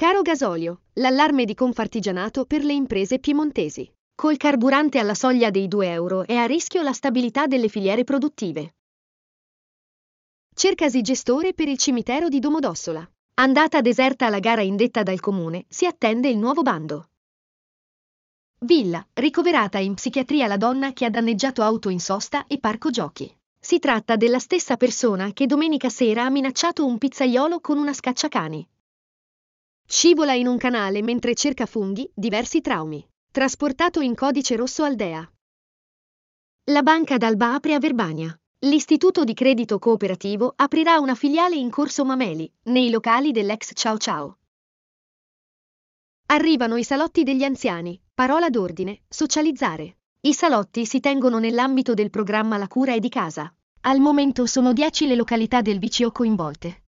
Caro gasolio, l'allarme di Confartigianato per le imprese piemontesi. Col carburante alla soglia dei 2 euro è a rischio la stabilità delle filiere produttive. Cercasi gestore per il cimitero di Domodossola. Andata deserta la gara indetta dal comune, si attende il nuovo bando. Villa, ricoverata in psichiatria la donna che ha danneggiato auto in sosta e parco giochi. Si tratta della stessa persona che domenica sera ha minacciato un pizzaiolo con una scacciacani. Scivola in un canale mentre cerca funghi, diversi traumi. Trasportato in codice rosso Aldea. La banca d'Alba apre a Verbania. L'istituto di credito cooperativo aprirà una filiale in Corso Mameli, nei locali dell'ex Ciao Ciao. Arrivano i salotti degli anziani, parola d'ordine, socializzare. I salotti si tengono nell'ambito del programma La cura è di casa. Al momento sono 10 le località del VCO coinvolte.